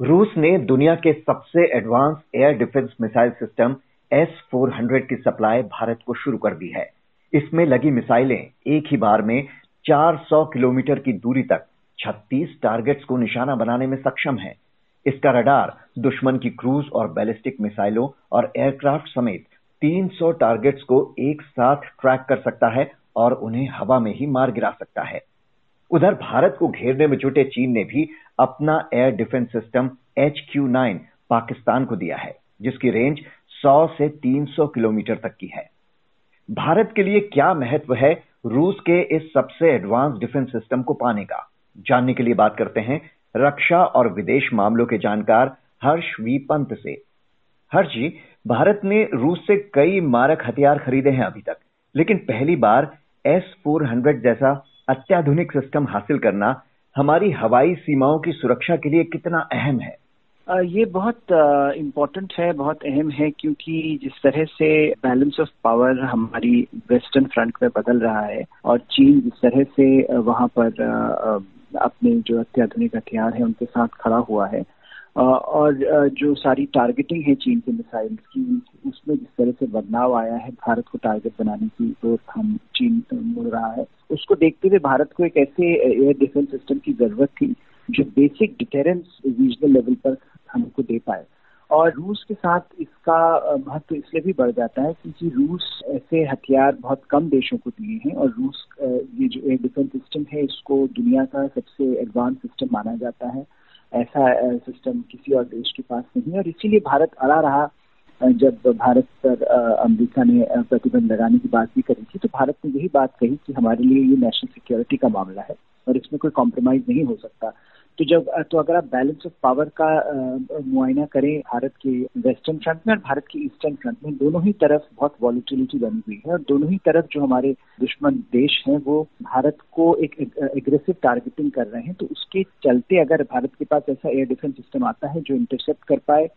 रूस ने दुनिया के सबसे advance air defence missile system S four hundred की सप्लाई भारत को शुरू कर दी है। इसमें लगी मिसाइलें एक ही बार में 400 किलोमीटर की दूरी तक 36 टारगेट्स को निशाना बनाने में सक्षम है। इसका रडार दुश्मन की क्रूज और बैलिस्टिक मिसाइलों और एयरक्राफ्ट समेत 300 टारगेट्स को एक साथ ट्रैक कर सकता है और उन्हें हवा में ही मार गिरा सकता है। उधर भारत को घेरने में जुटे चीन ने भी अपना air defence system H Q nine Pakistan को दिया है, जिसकी रेंज 100 से 300 किलोमीटर तक की है। भारत के लिए क्या महत्व है रूस के इस सबसे एडवांस डिफेंस सिस्टम को पाने का? जानने के लिए बात करते हैं रक्षा और विदेश मामलों के जानकार हर्ष वी पंत से। हर्ष जी, भारत ने रूस से कई मारक हथियार खरीदे हैं अभी तक, लेकिन पहली बार एस फोर हंड्रेड जैसा अत्याधुनिक सिस्टम हासिल करना हमारी हवाई सीमाओं की सुरक्षा के लिए कितना अहम है? ये बहुत इम्पोर्टेंट है, बहुत अहम है, क्योंकि जिस तरह से बैलेंस ऑफ़ पावर हमारी वेस्टर्न फ्रंट में बदल रहा है और चीन जिस तरह से वहाँ पर अपने जो अत्याधुनिक हथियार है, उनके साथ खड़ा हुआ है और जो सारी टारगेटिंग है चीन के मिसाइल्स की, उसमें जिस तरह से बदलाव आया है भारत को टारगेट बनाने की तो हम चीन मुड़ रहा है, उसको देखते हुए भारत को एक ऐसे एयर डिफेंस सिस्टम की ज़रूरत थी जो बेसिक डिटेरेंस रीजनल लेवल पर हमको दे पाए। और रूस के साथ इसका महत्व इसलिए भी बढ़ जाता है क्योंकि रूस ऐसे हथियार बहुत कम देशों को दिए हैं और रूस ये जो एयर डिफेंस सिस्टम है, इसको दुनिया का सबसे एडवांस सिस्टम माना जाता है। ऐसा सिस्टम किसी और देश के पास नहीं है। और इसीलिए भारत अड़ा रहा जब भारत पर अमेरिका ने प्रतिबंध लगाने की बात भी करी थी तो भारत ने यही बात कही कि हमारे लिए ये नेशनल सिक्योरिटी का मामला है और इसमें कोई कॉम्प्रोमाइज नहीं हो सकता। तो जब तो अगर आप बैलेंस ऑफ़ पावर का मुआयना करें भारत के वेस्टर्न फ्रंट में और भारत के ईस्टर्न फ्रंट में, दोनों ही तरफ़ बहुत वॉलिटिलिटी बनी हुई है और दोनों ही तरफ़ जो हमारे दुश्मन देश हैं, वो भारत को एक एग्रेसिव टारगेटिंग कर रहे हैं। तो उसके चलते अगर भारत के पास ऐसा एयर डिफेंस सिस्टम आता है जो इंटरसेप्ट कर पाए,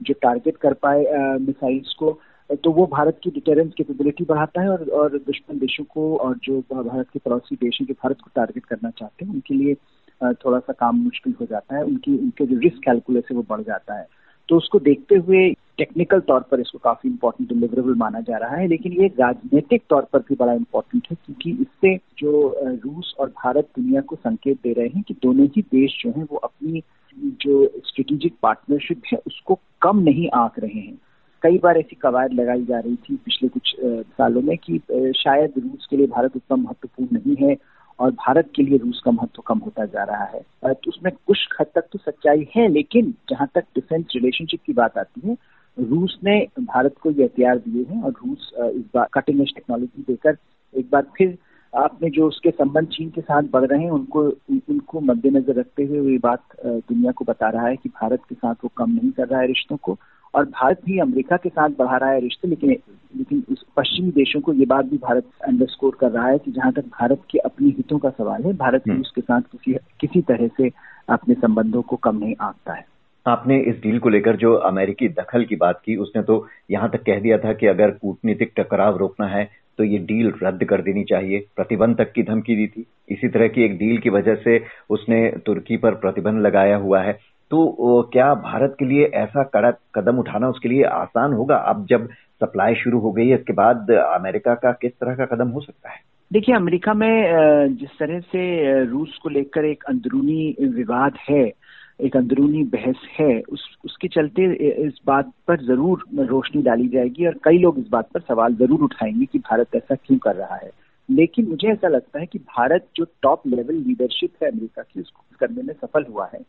जो टारगेट कर पाए मिसाइल्स को तो वो भारत की डिटेरेंस कैपेबिलिटी बढ़ाता है और और दुश्मन देशों को और जो भारत के पड़ोसी देश हैं जो भारत को टारगेट करना चाहते हैं, उनके लिए थोड़ा सा काम मुश्किल हो जाता है, उनकी, उनके जो रिस्क कैलकुलेस है वो बढ़ जाता है। तो उसको देखते हुए टेक्निकल तौर पर इसको काफ़ी इंपॉर्टेंट डिलीवरेबल माना जा रहा है, लेकिन ये राजनीतिक तौर पर भी बड़ा इंपॉर्टेंट है, क्योंकि इससे जो रूस और भारत दुनिया को संकेत दे रहे हैं कि दोनों ही देश जो हैं वो अपनी जो स्ट्रेटेजिक पार्टनरशिप है, उसको कम नहीं आंक रहे हैं। कई बार ऐसी कवायद लगाई जा रही थी पिछले कुछ सालों में कि शायद रूस के लिए भारत उतना महत्वपूर्ण नहीं है और भारत के लिए रूस का महत्व कम होता जा रहा है। तो उसमें कुछ हद तक तो सच्चाई है, लेकिन जहाँ तक डिफेंस रिलेशनशिप की बात आती है, रूस ने भारत को ये हथियार दिए हैं और रूस इस बार कटिंग एज टेक्नोलॉजी देकर एक बार फिर आपने जो उसके संबंध चीन के साथ बढ़ रहे हैं, उनको उनको मद्देनजर रखते हुए ये बात दुनिया को बता रहा है कि भारत के साथ वो कम नहीं कर रहा है रिश्तों को। और भारत भी अमेरिका के साथ बढ़ा रहा है रिश्ते लेकिन लेकिन उस पश्चिमी देशों को ये बात भी भारत अंडरस्कोर कर रहा है कि जहाँ तक भारत के अपने हितों का सवाल है भारत भी हम्म। उसके साथ किसी किसी तरह से अपने संबंधों को कम नहीं आंकता है। आपने इस डील को लेकर जो अमेरिकी दखल की बात की उसने तो यहाँ तक कह दिया था कि अगर कूटनीतिक टकराव रोकना है तो ये डील रद्द कर देनी चाहिए। प्रतिबंध तक की धमकी दी थी। इसी तरह की एक डील की वजह से उसने तुर्की पर प्रतिबंध लगाया हुआ है। तो क्या भारत के लिए ऐसा कड़ा कदम उठाना उसके लिए आसान होगा? अब जब सप्लाई शुरू हो गई है, इसके बाद अमेरिका का किस तरह का कदम हो सकता है? देखिए, अमेरिका में जिस तरह से रूस को लेकर एक अंदरूनी विवाद है, एक अंदरूनी बहस है, उस, उसके चलते इस बात पर ज़रूर रोशनी डाली जाएगी और कई लोग इस बात पर सवाल ज़रूर उठाएँगे कि भारत ऐसा क्यों कर रहा है। लेकिन मुझे ऐसा लगता है कि भारत जो टॉप लेवल लीडरशिप है अमेरिका की, उसको करने में सफल हुआ है।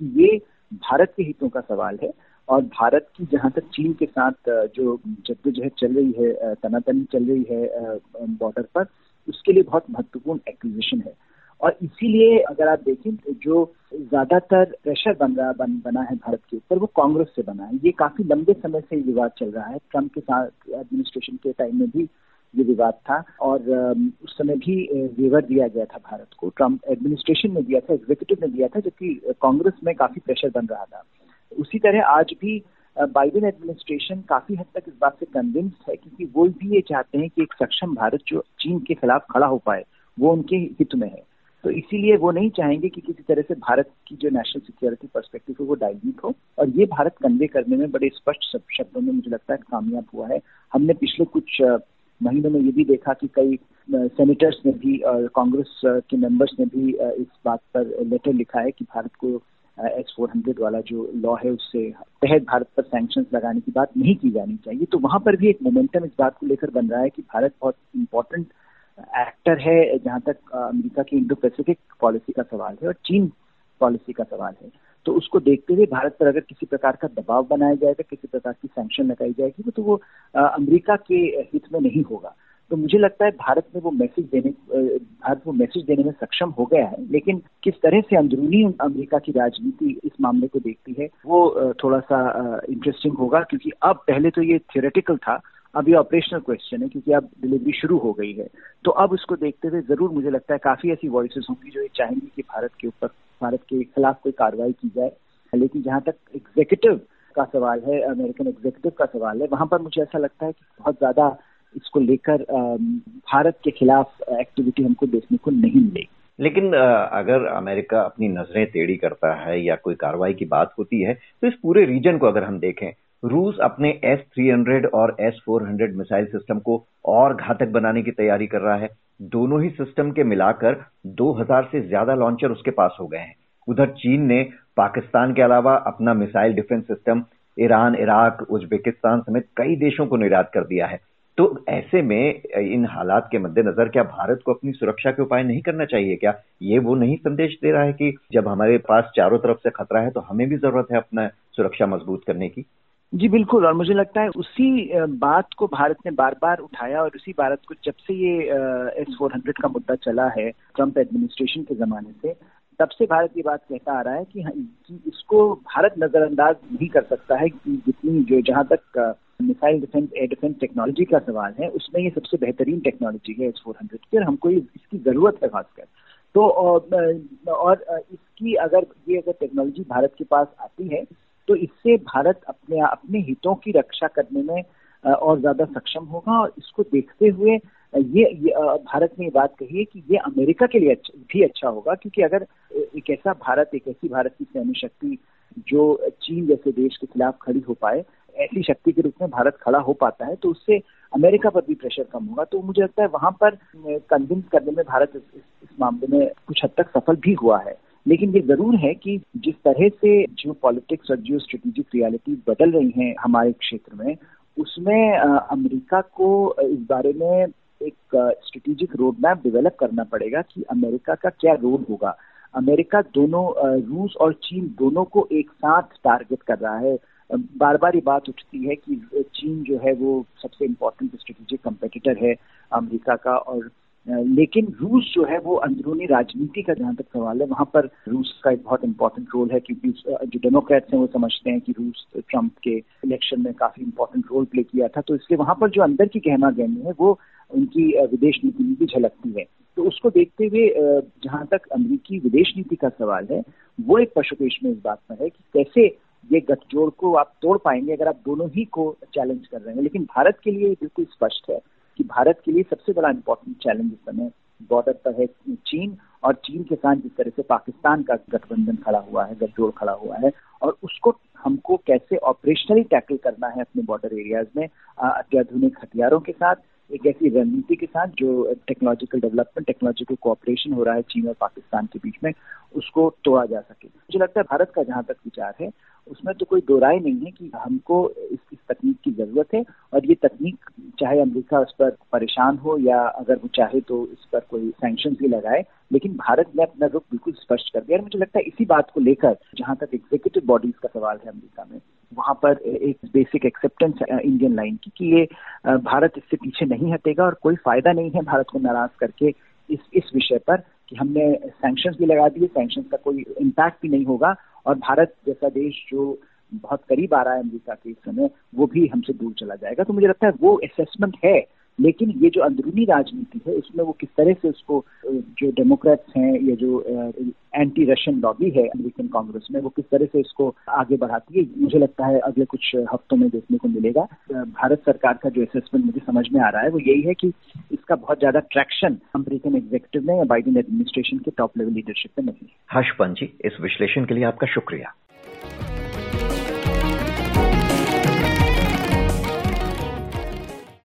कि ये भारत के हितों का सवाल है और भारत की जहाँ तक चीन के साथ जो जद्दोजहद चल रही है तनातनी चल रही है बॉर्डर पर उसके लिए बहुत महत्वपूर्ण एक्विजिशन है। और इसीलिए अगर आप देखें तो जो ज़्यादातर प्रेशर बन रहा बन, बना है भारत के ऊपर वो कांग्रेस से बना है। ये काफ़ी लंबे समय से विवाद चल रहा है। ट्रंप के साथ एडमिनिस्ट्रेशन के टाइम में भी ये विवाद था और उस समय भी वेवर दिया गया था भारत को। ट्रंप एडमिनिस्ट्रेशन में दिया था एग्जीक्यूटिव ने दिया था जबकि कांग्रेस में काफ़ी प्रेशर बन रहा था। उसी तरह आज भी बाइडेन एडमिनिस्ट्रेशन काफ़ी हद तक इस बात से कन्विंस्ड है क्योंकि वो भी ये चाहते हैं कि एक सक्षम भारत जो चीन के खिलाफ खड़ा हो पाए, वो उनके हित में है। तो इसीलिए वो नहीं चाहेंगे कि किसी तरह से भारत की जो नेशनल सिक्योरिटी परस्पेक्टिव है वो डाइल्यूट हो। और ये भारत कन्वे करने में बड़े स्पष्ट शब्दों में मुझे लगता है कामयाब हुआ है। हमने पिछले कुछ महीनों में ये भी देखा कि कई सेनेटर्स ने भी और कांग्रेस के मेंबर्स ने भी इस बात पर लेटर लिखा है कि भारत को एस फोर हंड्रेड वाला जो लॉ है उससे तहत भारत पर सैंक्शन लगाने की बात नहीं की जानी चाहिए। तो वहाँ पर भी एक मोमेंटम इस बात को लेकर बन रहा है कि भारत बहुत इंपॉर्टेंट एक्टर है, जहाँ तक अमेरिका की इंडो पैसिफिक पॉलिसी का सवाल है और चीन पॉलिसी का सवाल है। तो उसको देखते हुए भारत पर अगर किसी प्रकार का दबाव बनाया जाएगा, किसी प्रकार की सैंक्शन लगाई जाएगी तो वो अमरीका के हित में नहीं होगा। तो मुझे लगता है भारत में वो मैसेज देने भारत वो मैसेज देने में सक्षम हो गया है, लेकिन किस तरह से अंदरूनी अमेरिका की राजनीति इस मामले को देखती है, वो थोड़ा सा इंटरेस्टिंग होगा, क्योंकि अब पहले तो ये थियोरेटिकल था, अब ये ऑपरेशनल क्वेश्चन है, क्योंकि अब डिलीवरी शुरू हो गई है। तो अब उसको देखते हुए ज़रूर मुझे लगता है काफ़ी ऐसी वॉइसेस होंगी जो ये चाहेंगी कि भारत के ऊपर भारत के खिलाफ कोई कार्रवाई की जाए। लेकिन जहाँ तक एग्जीक्यूटिव का सवाल है अमेरिकन एग्जीक्यूटिव का सवाल है, वहाँ पर मुझे ऐसा लगता है कि बहुत ज़्यादा इसको लेकर भारत के खिलाफ एक्टिविटी हमको देखने को नहीं मिलेगी। लेकिन अगर अमेरिका अपनी नज़रें टेढ़ी करता है या कोई कार्रवाई की बात होती है तो इस पूरे रीजन को अगर हम देखें, रूस अपने एस थ्री हंड्रेड और S four hundred missile system को और घातक बनाने की तैयारी कर रहा है। दोनों ही सिस्टम के मिलाकर 2000 से ज़्यादा लॉन्चर उसके पास हो गए हैं। उधर चीन ने पाकिस्तान के अलावा अपना missile defence system Iran, Iraq, Uzbekistan समेत कई देशों को निर्यात कर दिया है। तो ऐसे में, इन हालात के मद्देनजर क्या भारत को अपनी सुरक्षा के उपाय नहीं करना चाहिए क्या? ये वो नहीं संदेश दे रहा है कि जब हमारे पास चारों तरफ़ से खतरा है तो हमें भी ज़रूरत है अपना सुरक्षा मज़बूत करने की। जी बिल्कुल। और मुझे लगता है उसी बात को भारत ने बार बार उठाया और उसी भारत को जब से ये एस फोर हंड्रेड का मुद्दा चला है ट्रंप एडमिनिस्ट्रेशन के जमाने से तब से भारत ये बात कहता आ रहा है कि, हाँ, कि इसको भारत नजरअंदाज नहीं कर सकता है कि जितनी जो जहाँ तक missile defence air defence technology का सवाल है उसमें ये सबसे बेहतरीन टेक्नोलॉजी है एस फोर हंड्रेड की हमको इसकी ज़रूरत है खासकर। तो और इसकी अगर ये अगर टेक्नोलॉजी भारत के पास आती है तो इससे भारत अपने अपने हितों की रक्षा करने में और ज़्यादा सक्षम होगा। और इसको देखते हुए ये, ये भारत ने ये बात कही है कि ये अमेरिका के लिए अच्छा, भी अच्छा होगा। क्योंकि अगर एक ऐसा भारत एक ऐसी भारत की सैन्य शक्ति जो चीन जैसे देश के खिलाफ खड़ी हो पाए ऐसी शक्ति के रूप में भारत खड़ा हो पाता है तो उससे अमेरिका पर भी प्रेशर कम होगा। तो मुझे लगता है वहाँ पर कन्विंस करने में भारत इस, इस, मामले में कुछ हद तक सफल भी हुआ है। लेकिन ये ज़रूर है कि जिस तरह से जो पॉलिटिक्स और जो स्ट्रेटेजिक रियलिटी बदल रही हैं हमारे क्षेत्र में, उसमें अमेरिका को इस बारे में एक स्ट्रेटेजिक रोड मैप डेवलप करना पड़ेगा कि अमेरिका का क्या रोल होगा। अमेरिका दोनों रूस और चीन दोनों को एक साथ टारगेट कर रहा है। बार बार ये बात उठती है कि चीन जो है वो सबसे इम्पोर्टेंट स्ट्रेटेजिक कंपेटिटर है अमेरिका का और लेकिन रूस जो है, वो अंदरूनी राजनीति का जहाँ तक सवाल है, वहाँ पर रूस का एक बहुत इंपॉर्टेंट रोल है, क्योंकि जो डेमोक्रेट्स हैं, वो समझते हैं कि रूस ट्रंप के इलेक्शन में काफ़ी इंपॉर्टेंट रोल प्ले किया था तो इसलिए वहाँ पर जो अंदर की गहमा गहमी है, वो उनकी विदेश नीति में भी झलकती है। तो उसको देखते हुए जहाँ तक अमरीकी विदेश नीति का सवाल है, वो एक पशुपेश में इस बात में है कि कैसे ये गठजोड़ को आप तोड़ पाएँगे अगर आप दोनों ही को चैलेंज कर रहे हैं। लेकिन भारत के लिए बिल्कुल स्पष्ट है कि भारत के लिए सबसे बड़ा इंपॉर्टेंट चैलेंज इस समय बॉर्डर पर है चीन और चीन के साथ जिस तरह से पाकिस्तान का गठबंधन खड़ा हुआ है, गठजोड़ खड़ा हुआ है और उसको हमको कैसे ऑपरेशनली टैकल करना है अपने बॉर्डर एरियाज़ में अत्याधुनिक हथियारों के साथ, एक ऐसी रणनीति के साथ जो टेक्नोलॉजिकल डेवलपमेंट टेक्नोलॉजिकल कोऑपरेशन हो रहा है चीन और पाकिस्तान के बीच में, उसको तोड़ा जा सके। मुझे लगता है भारत का जहाँ तक विचार है उसमें तो कोई दो राय नहीं है कि हमको इस, इस तकनीक की ज़रूरत है और ये तकनीक चाहे अमेरिका उस पर परेशान हो या अगर वो चाहे तो इस पर कोई सैंक्शन भी लगाए लेकिन भारत ने अपना रुख बिल्कुल स्पष्ट कर दिया। और मुझे लगता है इसी बात को लेकर जहाँ तक एग्जीक्यूटिव बॉडीज का सवाल है अमेरिका में वहाँ पर एक बेसिक एक्सेप्टेंस इंडियन लाइन की कि ये भारत इससे पीछे नहीं हटेगा और कोई फ़ायदा नहीं है भारत को नाराज़ करके इस इस विषय पर कि हमने सैंक्शन भी लगा दिए सैंक्शन का कोई इम्पैक्ट भी नहीं होगा। और भारत जैसा देश जो बहुत करीब आ रहा है अमरीका के इस समय, वो भी हमसे दूर चला जाएगा। तो मुझे लगता है वो असेसमेंट है लेकिन ये जो अंदरूनी राजनीति है उसमें वो किस तरह से उसको जो डेमोक्रेट्स हैं या जो एंटी रशियन लॉबी है अमेरिकन कांग्रेस में, वो किस तरह से इसको आगे बढ़ाती है, मुझे लगता है अगले कुछ हफ्तों में देखने को मिलेगा। भारत सरकार का जो असेसमेंट मुझे समझ में आ रहा है, वो यही है कि इसका बहुत ज़्यादा ट्रैक्शन अमेरिकन एग्जीक्यूटिव में या बाइडेन एडमिनिस्ट्रेशन के टॉप लेवल लीडरशिप में नहीं है। हर्ष पंजी, इस विश्लेषण के लिए आपका शुक्रिया।